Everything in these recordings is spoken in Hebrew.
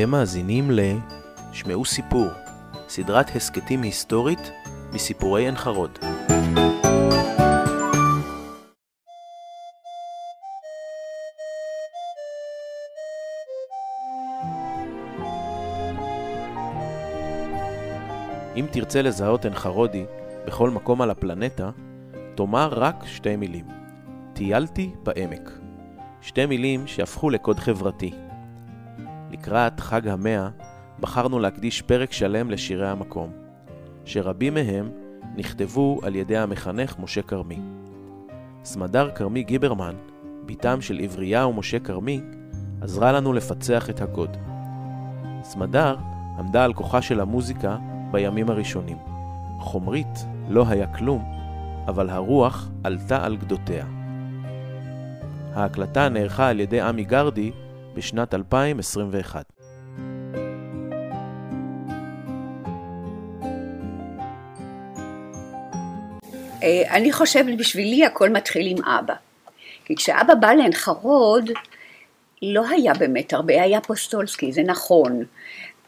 אתם מאזינים ל... שמעו סיפור, סדרת הסכתים היסטורית מסיפורי עין חרוד. אם תרצה לזהות עין חרודי בכל מקום על הפלנטה, תאמר רק שתי מילים. טיילתי בעמק. שתי מילים שהפכו לקוד חברתי. לקראת חג המאה בחרנו להקדיש פרק שלם לשירי המקום, שרבים מהם נכתבו על ידי המחנך משה כרמי. סמדר כרמי גיברמן, בתם של עברייה ומשה כרמי, עזרה לנו לפצח את הקוד. סמדר עמדה על כוחה של המוזיקה בימים הראשונים. חומרית לא היה כלום, אבל הרוח עלתה על גדותיה. ההקלטה נערכה על ידי עמי גרדי בשנת 2021. אה, אני חושבת בשבילי הכל מתחיל עם אבא. כי כשאבא בא לעין חרוד, לא היה באמת הרבה, היה פוסטולסקי, זה נכון.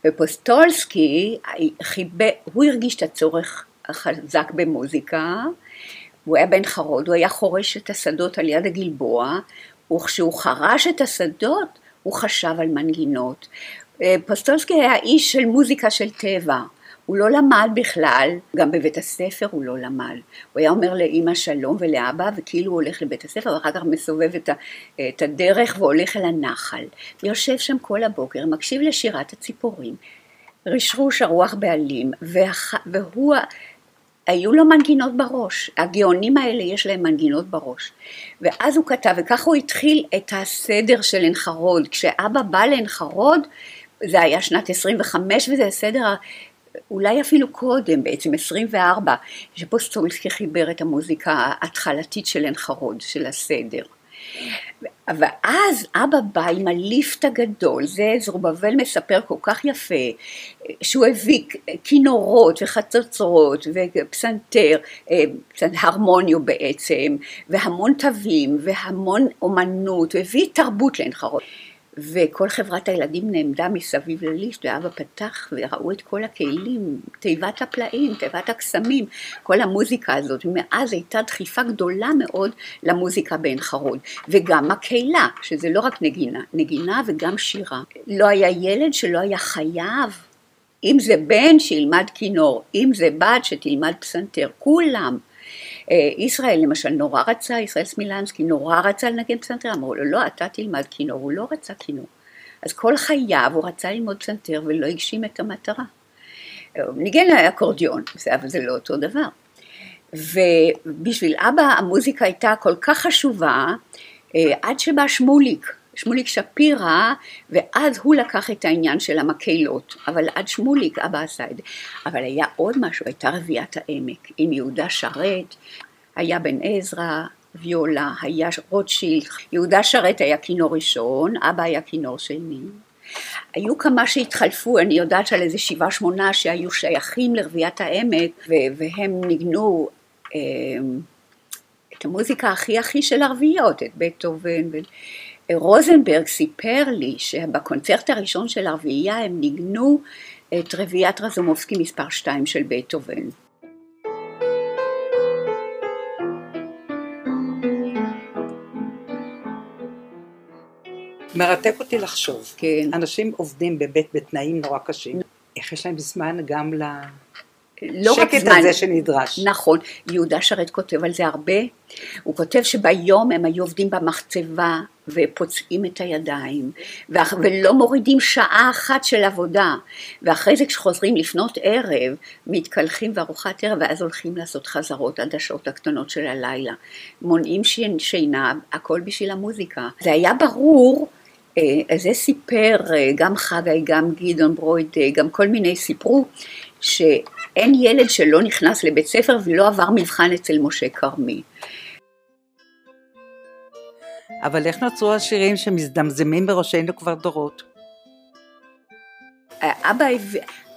ופוסטולסקי, חיבה, הוא הרגיש את הצורך החזק במוזיקה, הוא היה בן חרוד, הוא היה חורש את השדות על יד הגלבוע, וכשהוא חרש את השדות, הוא חשב על מנגינות. אה, פוסטולסקי היה איש של מוזיקה של טבע. הוא לא למד בכלל, גם בבית הספר הוא לא למד. הוא היה אומר לאימא שלום ולאבא, וכאילו הוא הולך לבית הספר, ואחר כך מסובב את, ה, את הדרך והולך אל הנחל. יושב שם כל הבוקר, מקשיב לשירת הציפורים. רשרוש הרוח בעלים, והח, והוא, היו לו מנגינות בראש. הגאונים האלה יש להם מנגינות בראש. ואז הוא כתב, וככה הוא התחיל את הסדר של עין חרוד. כשאבא בא לעין חרוד, זה היה שנת 25 וזה הסדר אולי אפילו קודם, בעצם 24, שפוסטולסקי חיבר את המוזיקה ההתחלתית של עין חרוד, של הסדר. ואז אבא בא עם הליפט הגדול, זה זרובבל מספר כל כך יפה, שהוא הביא כינורות וחצוצרות ופסנתר, אה, הרמוניו בעצם, והמון תווים והמון אומנות, הביא תרבות לעין חרוד. וכל חברת הילדים נעמדה מסביב לליסט, ואבא פתח וראו את כל הכלים, תיבת הפלאים, תיבת הקסמים, כל המוזיקה הזאת, ומאז הייתה דחיפה גדולה מאוד למוזיקה בעין חרוד, וגם הקהילה, שזה לא רק נגינה, נגינה וגם שירה. לא היה ילד שלא היה חייב, אם זה בן שילמד כינור, אם זה בת שתלמד פסנתר, כולם. אה, ישראל למשל נורא רצה, ישראל סמילנסקי נורא רצה לנגן פסנתר, אמרו לו לא אתה תלמד כינור, הוא לא רצה כינור. אז כל חייו הוא רצה ללמוד פסנתר ולא הגשים את המטרה. ניגן אקורדיון, אבל זה לא אותו דבר. ובשביל אבא המוזיקה הייתה כל כך חשובה, אה, עד שבא שמוליק, שמוליק שפירא, ואז הוא לקח את העניין של המקהלות, אבל עד שמוליק אבא עשה את זה. אבל היה עוד משהו, הייתה רביעיית העמק, עם יהודה שרת, היה בן עזרא, ויולה, היה רוטשילד, יהודה שרת היה כינור ראשון, אבא היה כינור שני. היו כמה שהתחלפו, אני יודעת שעל איזה שבעה שמונה שהיו שייכים לרביעיית העמק, והם ניגנו אה, את המוזיקה הכי הכי של ערביות, את בטהובן. רוזנברג סיפר לי שבקונצרט הראשון של הרביעייה הם ניגנו את רביעיית רזומובסקי מספר 2 של בטהובן. מרתק אותי לחשוב. כן. אנשים עובדים בבית בתנאים נורא קשים. איך יש להם זמן גם ל... לא רק זמן, הזה שנדרש. נכון, יהודה שרת כותב על זה הרבה, הוא כותב שביום הם היו עובדים במחצבה ופוצעים את הידיים ולא מורידים שעה אחת של עבודה. ואחרי זה כשחוזרים לפנות ערב מתקלחים וארוחת ערב ואז הולכים לעשות חזרות עד השעות הקטנות של הלילה. מונעים שינה הכל בשביל המוזיקה. זה היה ברור אה, זה סיפר אה, גם חגי, גם גדעון ברויד, אה, גם כל מיני סיפרו שאין ילד שלא נכנס לבית ספר ולא עבר מבחן אצל משה כרמי. אבל איך נוצרו השירים שמזדמזמים בראשנו כבר דורות? אבא,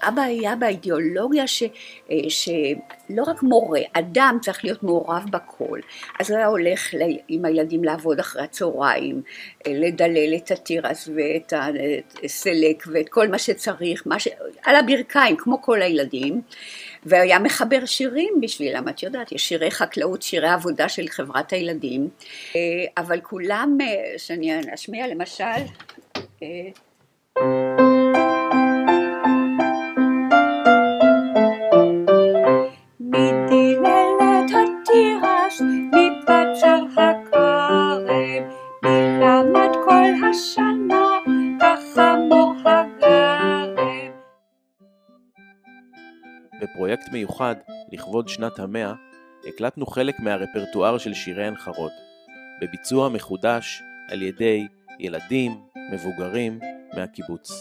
אבא היה באידיאולוגיה ש, אה, שלא רק מורה, אדם צריך להיות מעורב בכל. אז הוא היה הולך עם הילדים לעבוד אחרי הצהריים, אה, לדלל את התירס ואת הסלק ואת כל מה שצריך, מה ש... על הברכיים, כמו כל הילדים. והיה מחבר שירים בשבילם, את יודעת, יש שירי חקלאות, שירי עבודה של חברת הילדים, אה, אבל כולם, שאני אשמיע למשל, בפרויקט מיוחד, לכבוד שנת המאה, הקלטנו חלק מהרפרטואר של שירי חרוד, בביצוע מחודש על ידי ילדים, מבוגרים, מהקיבוץ.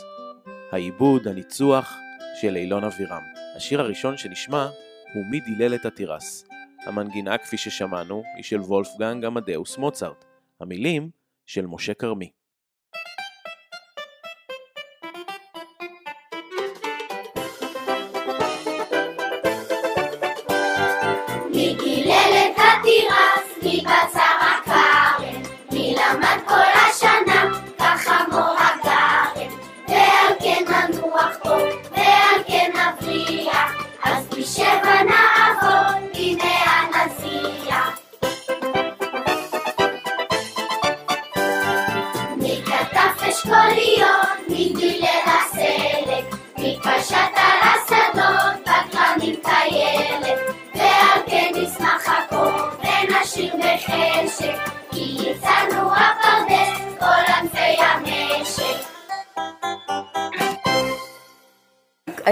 העיבוד, הניצוח של אילון אבירם. השיר הראשון שנשמע הוא "מי דילל את התירס". המנגינה, כפי ששמענו, היא של וולפגנג עמדאוס מוצרט. המילים של משה כרמי. Nikilele Katiras, Kipasa.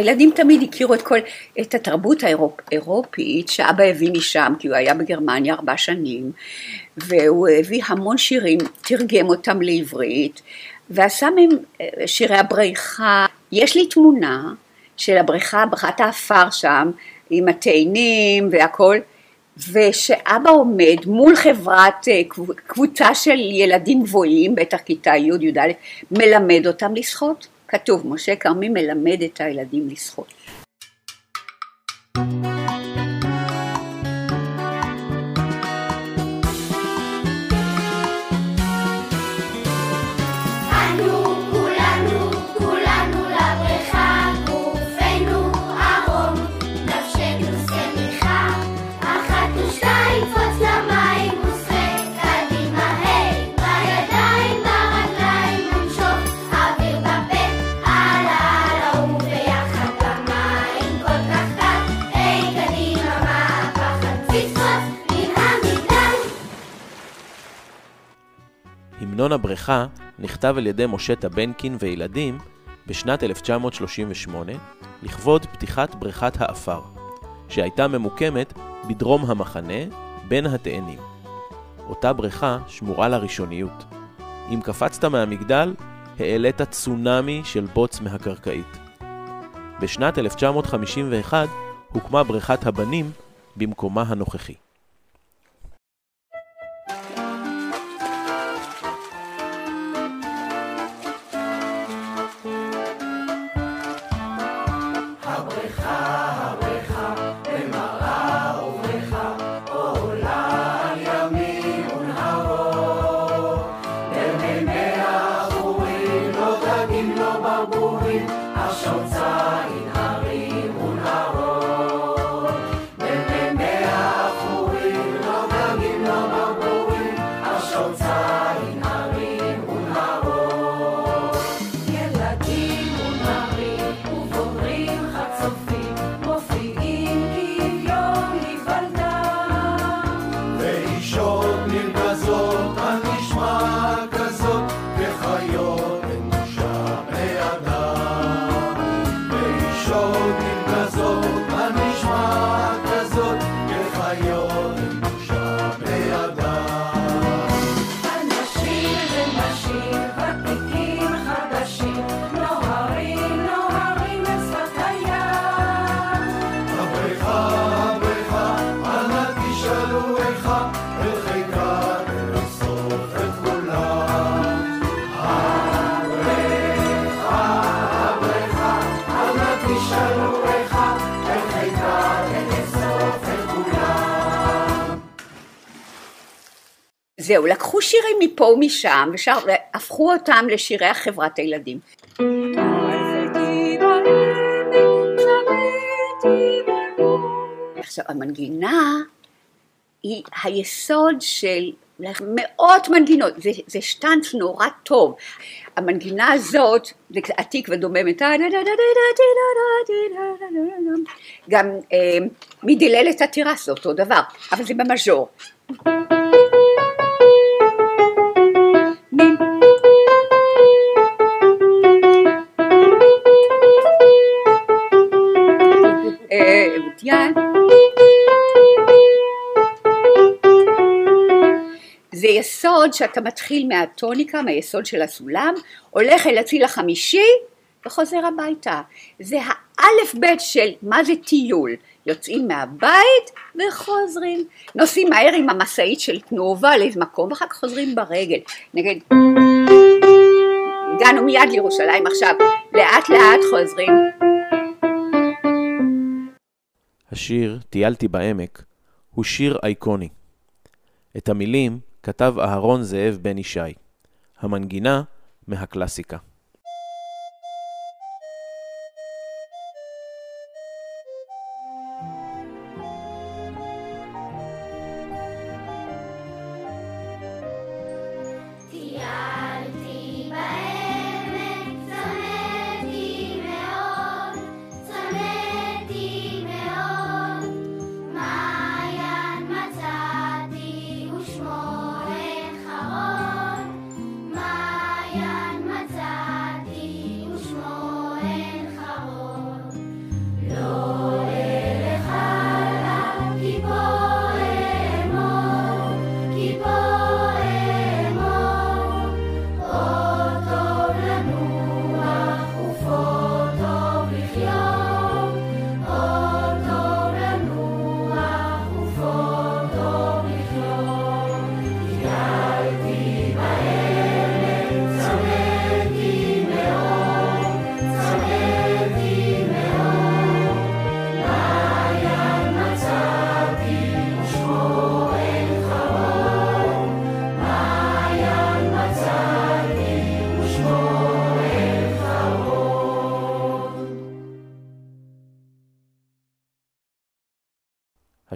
הילדים תמיד הכירו את כל, את התרבות האירופית שאבא הביא משם, כי הוא היה בגרמניה ארבע שנים, והוא הביא המון שירים, תרגם אותם לעברית, ועשה מהם שירי הבריכה. יש לי תמונה של הבריכה, בריכת האפר שם, עם התאנים והכל, ושאבא עומד מול חברת, אה, קבוצה של ילדים גבוהים, בטח כיתה י' י"א, מלמד אותם לשחות. כתוב, משה כרמי מלמד את הילדים לשחות. המנון הבריכה נכתב על ידי משה טבנקין וילדים בשנת 1938 לכבוד פתיחת בריכת האפר, שהייתה ממוקמת בדרום המחנה בין התאנים. אותה בריכה שמורה לראשוניות. אם קפצת מהמגדל, העלית צונאמי של בוץ מהקרקעית. בשנת 1951 הוקמה בריכת הבנים במקומה הנוכחי. זהו, לקחו שירים מפה ומשם והפכו אותם לשירי החברת הילדים. עכשיו המנגינה היא היסוד של מאות מנגינות, זה, זה שטנץ נורא טוב. המנגינה הזאת, זה עתיק ודוממת, גם אה, מדיללת התירס זה אותו דבר, אבל זה במז'ור. זה יסוד שאתה מתחיל מהטוניקה, מהיסוד של הסולם, הולך אל הציל החמישי וחוזר הביתה. זה האלף בית של מה זה טיול. יוצאים מהבית וחוזרים. נוסעים מהר עם המשאית של תנובה לאיזה מקום ואחר כך חוזרים ברגל. נגיד, הגענו מיד לירושלים עכשיו, לאט לאט חוזרים. השיר "טיילתי בעמק" הוא שיר אייקוני. את המילים כתב אהרון זאב בן ישי. המנגינה מהקלאסיקה.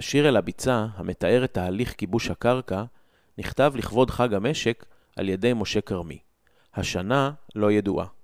השיר אל הביצה, המתאר את תהליך כיבוש הקרקע, נכתב לכבוד חג המשק על ידי משה כרמי. השנה לא ידועה.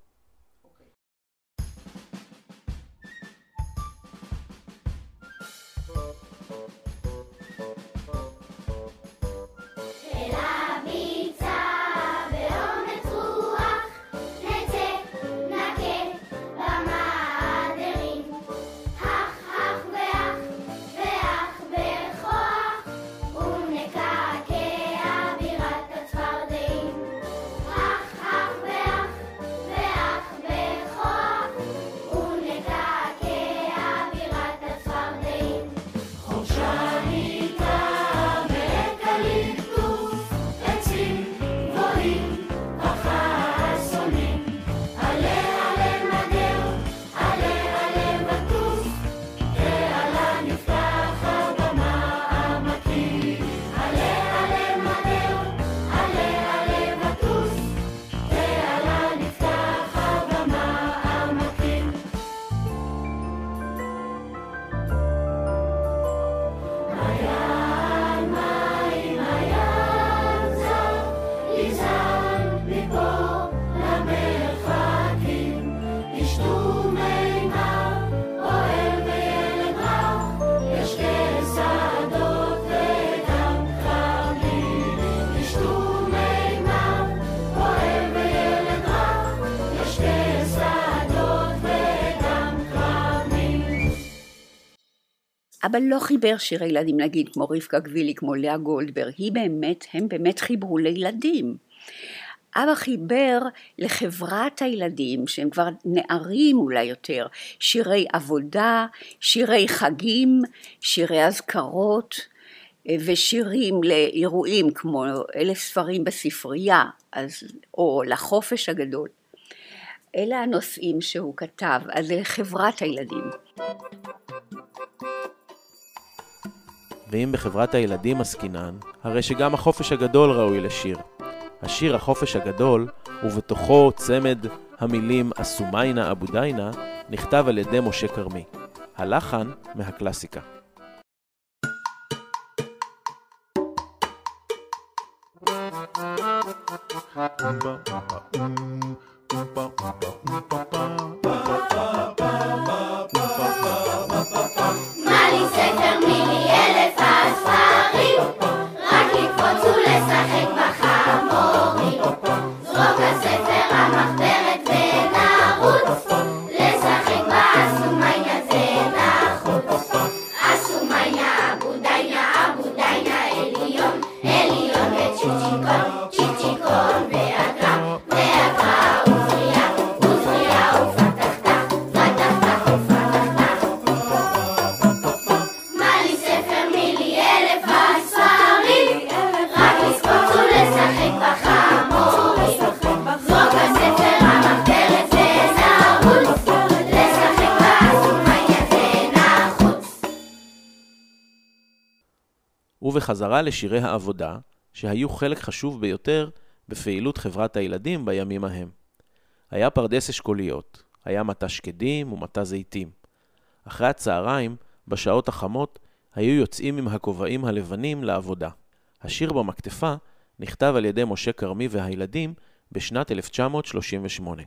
אבא לא חיבר שירי ילדים, נגיד, כמו רבקה גבילי, כמו לאה גולדברג, היא באמת, הם באמת חיברו לילדים. אבא חיבר לחברת הילדים, שהם כבר נערים אולי יותר, שירי עבודה, שירי חגים, שירי אזכרות, ושירים לאירועים כמו אלף ספרים בספרייה, אז, או לחופש הגדול. אלה הנושאים שהוא כתב, אז לחברת הילדים. ואם בחברת הילדים עסקינן, הרי שגם החופש הגדול ראוי לשיר. השיר החופש הגדול, ובתוכו צמד המילים אסומיינה אבודיינה, נכתב על ידי משה כרמי. הלחן מהקלאסיקה. ובחזרה לשירי העבודה, שהיו חלק חשוב ביותר בפעילות חברת הילדים בימים ההם. היה פרדס אשכוליות, היה מטע שקדים ומטע זיתים. אחרי הצהריים, בשעות החמות, היו יוצאים עם הכובעים הלבנים לעבודה. השיר במקטפה נכתב על ידי משה כרמי והילדים בשנת 1938.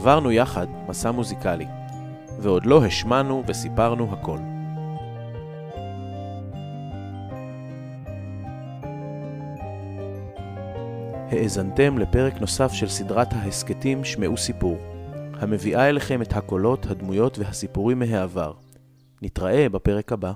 עברנו יחד מסע מוזיקלי, ועוד לא השמענו וסיפרנו הכל. האזנתם לפרק נוסף של סדרת ההסכתים שמעו סיפור, המביאה אליכם את הקולות, הדמויות והסיפורים מהעבר. נתראה בפרק הבא.